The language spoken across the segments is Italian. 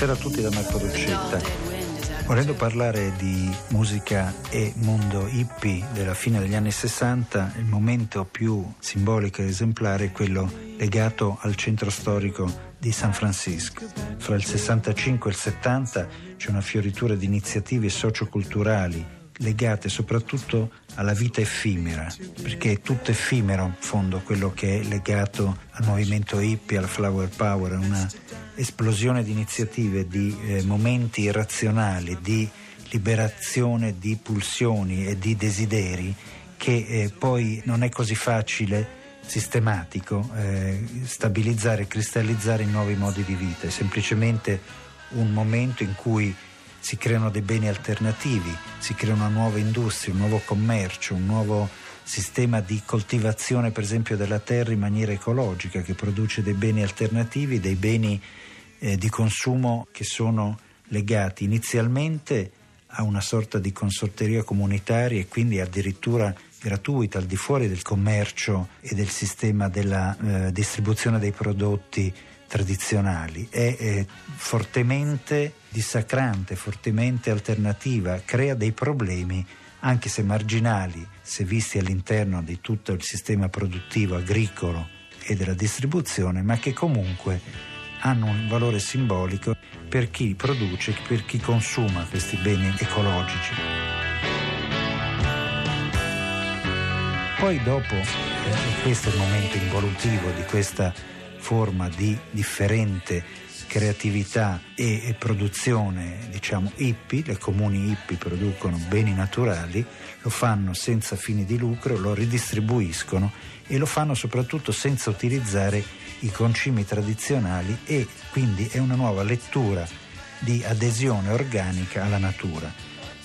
Buonasera a tutti da Marco out. Volendo parlare di musica e mondo hippie della fine degli anni 60, il momento più simbolico ed esemplare è quello legato al centro storico di San Francisco. Fra il 65 e il 70 c'è una fioritura di iniziative socioculturali legate soprattutto alla vita effimera, perché è tutto effimero in fondo quello che è legato al movimento hippie, al flower power, a una esplosione di iniziative, di eh, momenti irrazionali, di liberazione di pulsioni e di desideri che eh, poi non è così facile sistematico eh, stabilizzare e cristallizzare in nuovi modi di vita, è semplicemente un momento in cui si creano dei beni alternativi, si crea una nuova industria, un nuovo commercio, un nuovo sistema di coltivazione per esempio della terra in maniera ecologica che produce dei beni alternativi, dei beni eh, di consumo che sono legati inizialmente a una sorta di consorteria comunitaria e quindi addirittura gratuita al di fuori del commercio e del sistema della eh, distribuzione dei prodotti tradizionali. È eh, fortemente dissacrante, fortemente alternativa, crea dei problemi anche se marginali, se visti all'interno di tutto il sistema produttivo agricolo e della distribuzione, ma che comunque hanno un valore simbolico per chi produce, per chi consuma questi beni ecologici. Poi dopo, eh, questo è il momento involutivo di questa forma di differente creatività e, e produzione, diciamo, hippie, le comuni hippie producono beni naturali, lo fanno senza fini di lucro, lo ridistribuiscono e lo fanno soprattutto senza utilizzare i concimi tradizionali e quindi è una nuova lettura di adesione organica alla natura.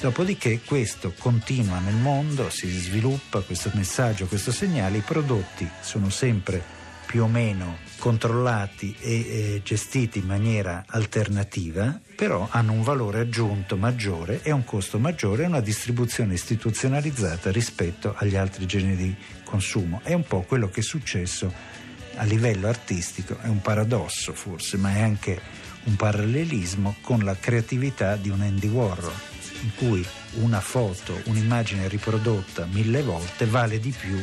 Dopodiché questo continua nel mondo, si sviluppa questo messaggio, questo segnale, i prodotti sono sempre più o meno controllati e eh, gestiti in maniera alternativa, però hanno un valore aggiunto maggiore e un costo maggiore e una distribuzione istituzionalizzata rispetto agli altri generi di consumo. È un po' quello che è successo a livello artistico, è un paradosso forse, ma è anche un parallelismo con la creatività di un Andy Warhol, in cui una foto, un'immagine riprodotta mille volte vale di più,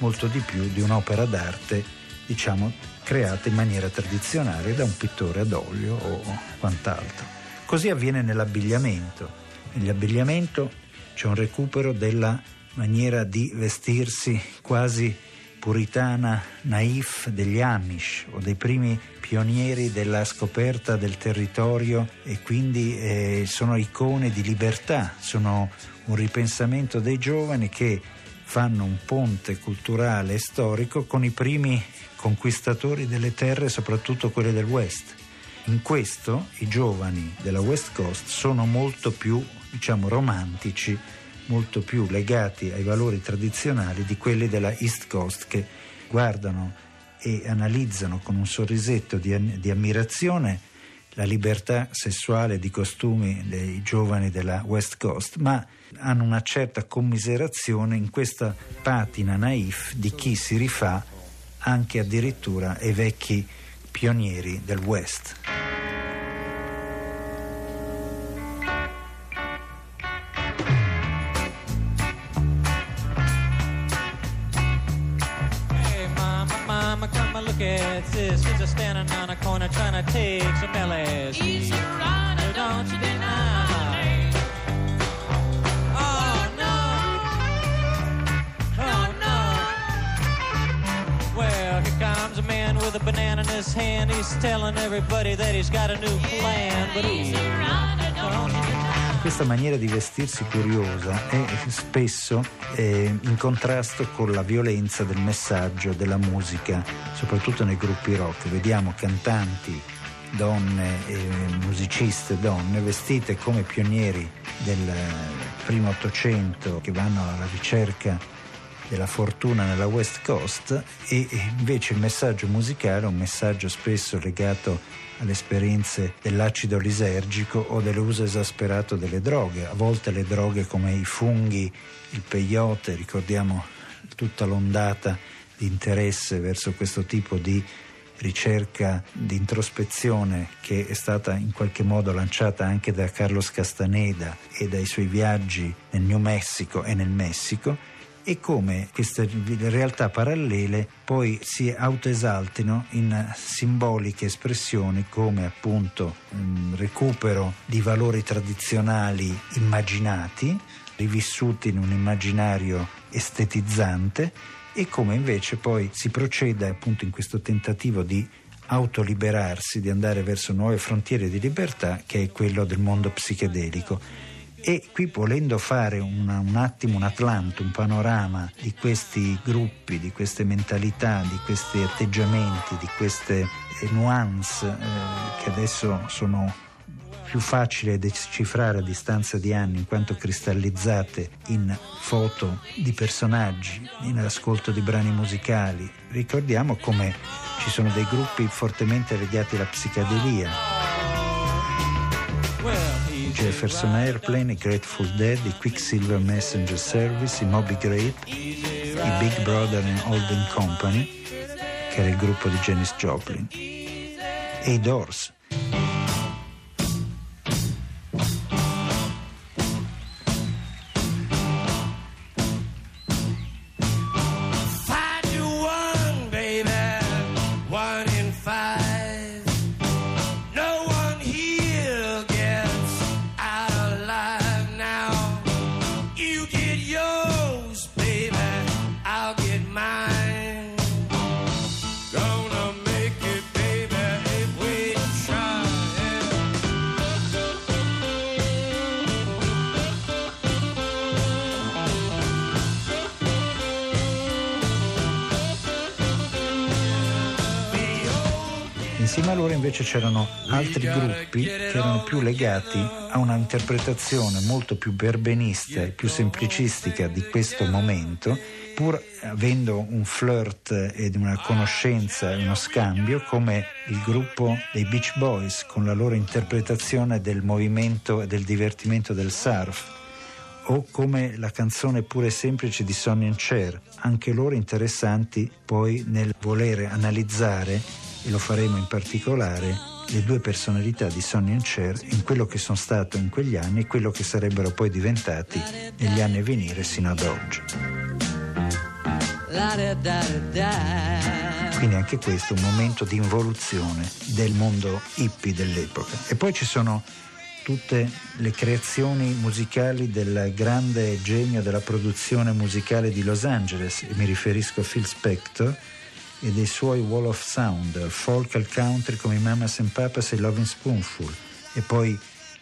molto di più di un'opera d'arte, diciamo, creata in maniera tradizionale da un pittore ad olio o quant'altro. Così avviene nell'abbigliamento. Nell'abbigliamento c'è un recupero della maniera di vestirsi quasi puritana, naif degli Amish o dei primi pionieri della scoperta del territorio e quindi eh, sono icone di libertà, sono un ripensamento dei giovani che fanno un ponte culturale e storico con i primi conquistatori delle terre, soprattutto quelle del West. In questo i giovani della West Coast sono molto più, diciamo, romantici, molto più legati ai valori tradizionali di quelli della East Coast che guardano e analizzano con un sorrisetto di, di ammirazione la libertà sessuale di costumi dei giovani della West Coast, ma hanno una certa commiserazione in questa patina naif di chi si rifà anche addirittura ai vecchi pionieri del West. Hey, mama, mama, look at this. She's a standing on a corner trying to take some LSD. Easy rider, don't you deny. Oh, oh, no. Oh, no. Well, here comes a man with a banana in his hand. He's telling everybody that he's got a new plan. But ooh, don't you oh, deny. Questa maniera di vestirsi curiosa è spesso eh, in contrasto con la violenza del messaggio della musica, soprattutto nei gruppi rock. Vediamo cantanti, donne e musiciste donne vestite come pionieri del primo Ottocento che vanno alla ricerca della fortuna nella West Coast e invece il messaggio musicale è un messaggio spesso legato alle esperienze dell'acido lisergico o dell'uso esasperato delle droghe, a volte le droghe come i funghi, il peyote, ricordiamo tutta l'ondata di interesse verso questo tipo di ricerca di introspezione che è stata in qualche modo lanciata anche da Carlos Castaneda e dai suoi viaggi nel New Mexico e nel Messico e come queste realtà parallele poi si autoesaltino in simboliche espressioni come appunto un recupero di valori tradizionali immaginati, rivissuti in un immaginario estetizzante e come invece poi si proceda appunto in questo tentativo di autoliberarsi, di andare verso nuove frontiere di libertà che è quello del mondo psichedelico e qui volendo fare una, un attimo un atlanto, un panorama di questi gruppi, di queste mentalità, di questi atteggiamenti, di queste eh, nuance eh, che adesso sono più facili da decifrare a distanza di anni in quanto cristallizzate in foto di personaggi, in ascolto di brani musicali. Ricordiamo come ci sono dei gruppi fortemente legati alla psichedelia. Jefferson Airplane, i Grateful Dead, i Quicksilver Messenger Service, i Moby Grape, i Big Brother and Holden Company, che era il gruppo di Janis Joplin, e i Doors. Invece c'erano altri gruppi che erano più legati a una interpretazione molto più verbenista e più semplicistica di questo momento, pur avendo un flirt ed una conoscenza e uno scambio come il gruppo dei Beach Boys con la loro interpretazione del movimento e del divertimento del surf o come la canzone pura e semplice di Sonny and Cher, anche loro interessanti poi nel volere analizzare, e lo faremo in particolare, le due personalità di Sonny and Cher in quello che sono stato in quegli anni e quello che sarebbero poi diventati negli anni a venire sino ad oggi. Quindi anche questo è un momento di involuzione del mondo hippie dell'epoca. E poi ci sono tutte le creazioni musicali del grande genio della produzione musicale di Los Angeles, e mi riferisco a Phil Spector, e dei suoi Wall of Sound, folk al country come Mamas and Papas e Loving Spoonful, e poi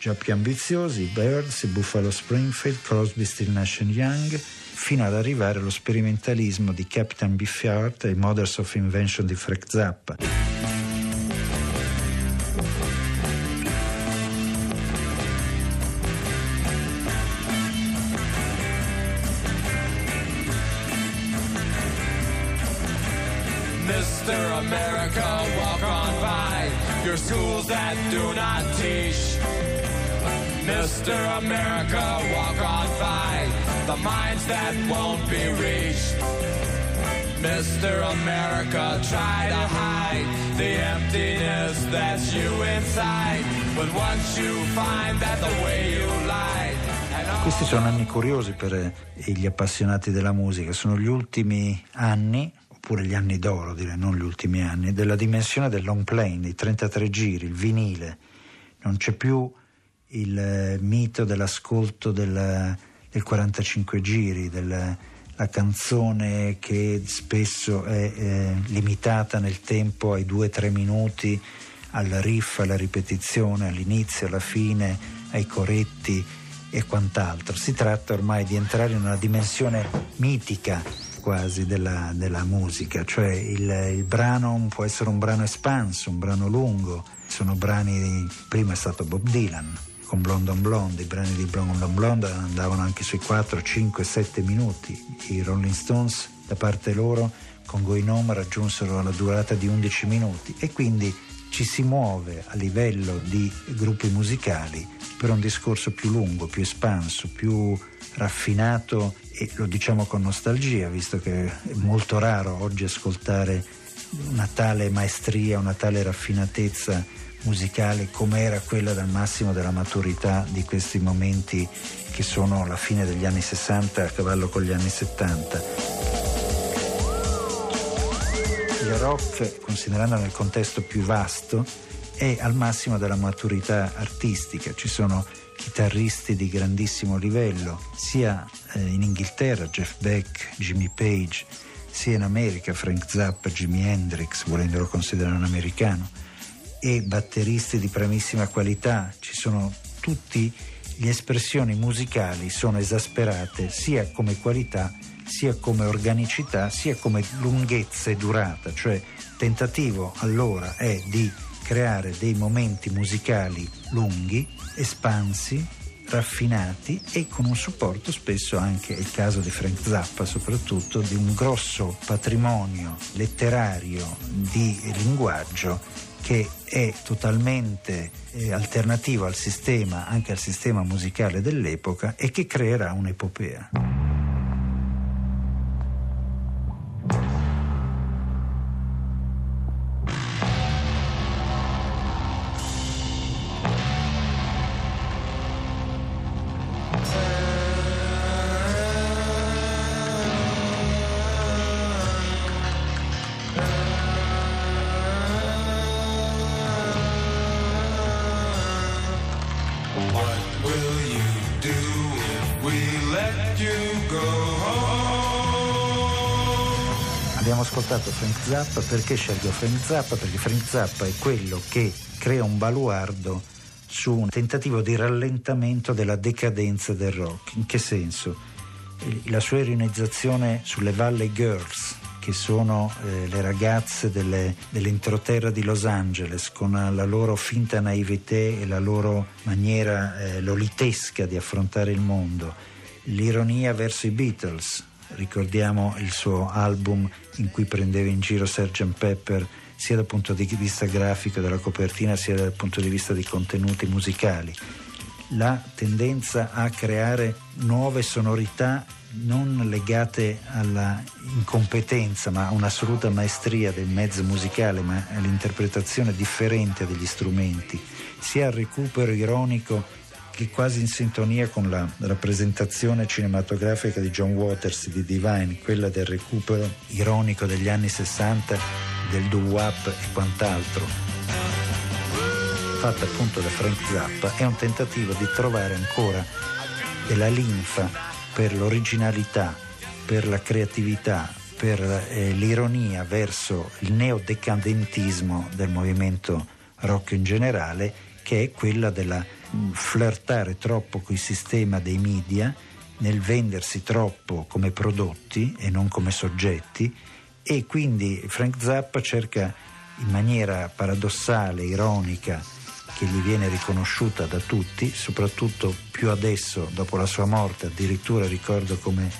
già più ambiziosi, Birds, Buffalo Springfield, Crosby, Still Nash Young, fino ad arrivare allo sperimentalismo di Captain Beefheart e Mothers of Invention di Frank Zappa. Mr. America, walk on by the minds that won't be reached. Mr. America, try to hide the emptiness that's you inside. But once you find that the way you all Questi sono anni curiosi per eh, gli appassionati della musica, sono gli ultimi anni, oppure gli anni d'oro, direi, non gli ultimi anni, della dimensione del long plane, dei 33 giri, il vinile. Non c'è più il eh, mito dell'ascolto del, del 45 giri, del- la canzone che spesso è eh, limitata nel tempo ai 2-3 minuti, al riff, alla ripetizione, all'inizio, alla fine, ai coretti e quant'altro. Si tratta ormai di entrare in una dimensione mitica quasi della, della musica, cioè il, il brano può essere un brano espanso, un brano lungo, sono brani, prima è stato Bob Dylan, con Blonde on Blonde, i brani di Blonde on Blonde andavano anche sui 4, 5, 7 minuti, i Rolling Stones da parte loro con Going Home raggiunsero la durata di 11 minuti e quindi ci si muove a livello di gruppi musicali per un discorso più lungo, più espanso, più raffinato e lo diciamo con nostalgia, visto che è molto raro oggi ascoltare una tale maestria, una tale raffinatezza musicale come era quella dal massimo della maturità di questi momenti che sono la fine degli anni 60 a cavallo con gli anni 70 il rock, considerando nel contesto più vasto, è al massimo della maturità artistica. Ci sono chitarristi di grandissimo livello, sia eh, in Inghilterra Jeff Beck, Jimmy Page, sia in America Frank Zappa, Jimi Hendrix, volendolo considerare un americano, e batteristi di primissima qualità. Ci sono tutti le espressioni musicali sono esasperate sia come qualità sia come organicità sia come lunghezza e durata, cioè tentativo allora è di creare dei momenti musicali lunghi, espansi, raffinati e con un supporto spesso anche, è il caso di Frank Zappa soprattutto, di un grosso patrimonio letterario di linguaggio che è totalmente eh, alternativo al sistema, anche al sistema musicale dell'epoca e che creerà un'epopea. Abbiamo ascoltato Frank Zappa, perché scelgo Frank Zappa? Perché Frank Zappa è quello che crea un baluardo su un tentativo di rallentamento della decadenza del rock. In che senso? La sua ironizzazione sulle Valley Girls, che sono eh, le ragazze delle, dell'entroterra di Los Angeles, con la loro finta naivetà e la loro maniera eh, lolitesca di affrontare il mondo, l'ironia verso i Beatles, ricordiamo il suo album in cui prendeva in giro Sgt. Pepper sia dal punto di vista grafico della copertina sia dal punto di vista dei contenuti musicali. La tendenza a creare nuove sonorità non legate alla incompetenza ma a un'assoluta maestria del mezzo musicale ma all'interpretazione differente degli strumenti, sia al recupero ironico che quasi in sintonia con la rappresentazione cinematografica di John Waters di Divine, quella del recupero ironico degli anni 60 del doo-wop e quant'altro, fatta appunto da Frank Zappa, è un tentativo di trovare ancora della linfa per l'originalità, per la creatività, per eh, l'ironia verso il neodecadentismo del movimento rock in generale, che è quella della flirtare troppo con il sistema dei media, nel vendersi troppo come prodotti e non come soggetti e quindi Frank Zappa cerca in maniera paradossale, ironica, che gli viene riconosciuta da tutti, soprattutto più adesso, dopo la sua morte, addirittura ricordo come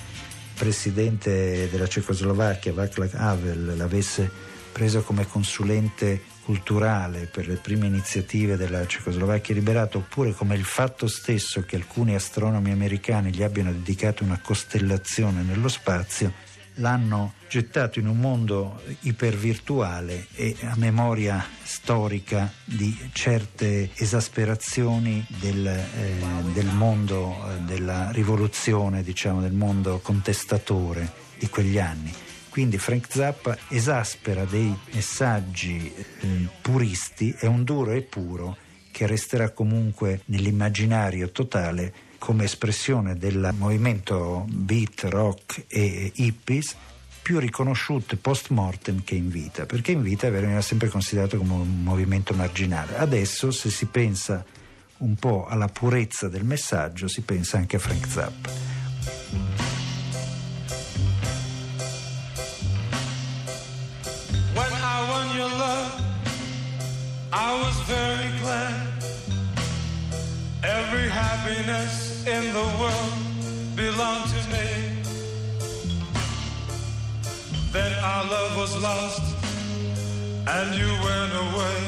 presidente della Cecoslovacchia, Václav Havel, l'avesse preso come consulente culturale per le prime iniziative della Cecoslovacchia liberata, oppure come il fatto stesso che alcuni astronomi americani gli abbiano dedicato una costellazione nello spazio, l'hanno gettato in un mondo ipervirtuale e a memoria storica di certe esasperazioni del, eh, del mondo eh, della rivoluzione, diciamo, del mondo contestatore di quegli anni. Quindi Frank Zappa esaspera dei messaggi eh, puristi, è un duro e puro che resterà comunque nell'immaginario totale come espressione del movimento beat, rock e hippies più riconosciute post mortem che in vita, perché in vita veniva sempre considerato come un movimento marginale. Adesso, se si pensa un po' alla purezza del messaggio si pensa anche a Frank Zappa. Our love was lost, and you went away.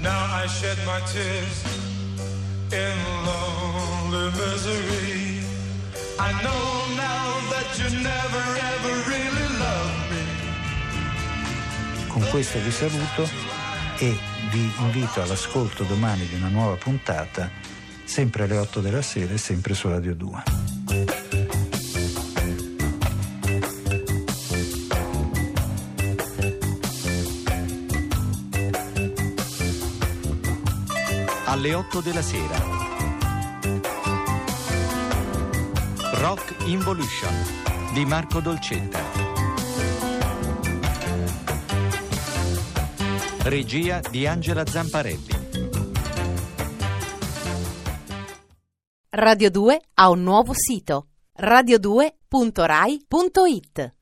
Now I shed my tears in lonely misery. I know now that you never ever really loved me. Con questo vi saluto e vi invito all'ascolto domani di una nuova puntata, sempre alle 8 della sera e sempre su Radio 2. Alle 8 della sera. Rock Involution di Marco Dolcetta. Regia di Angela Zamparelli. Radio 2 ha un nuovo sito radio2.rai.it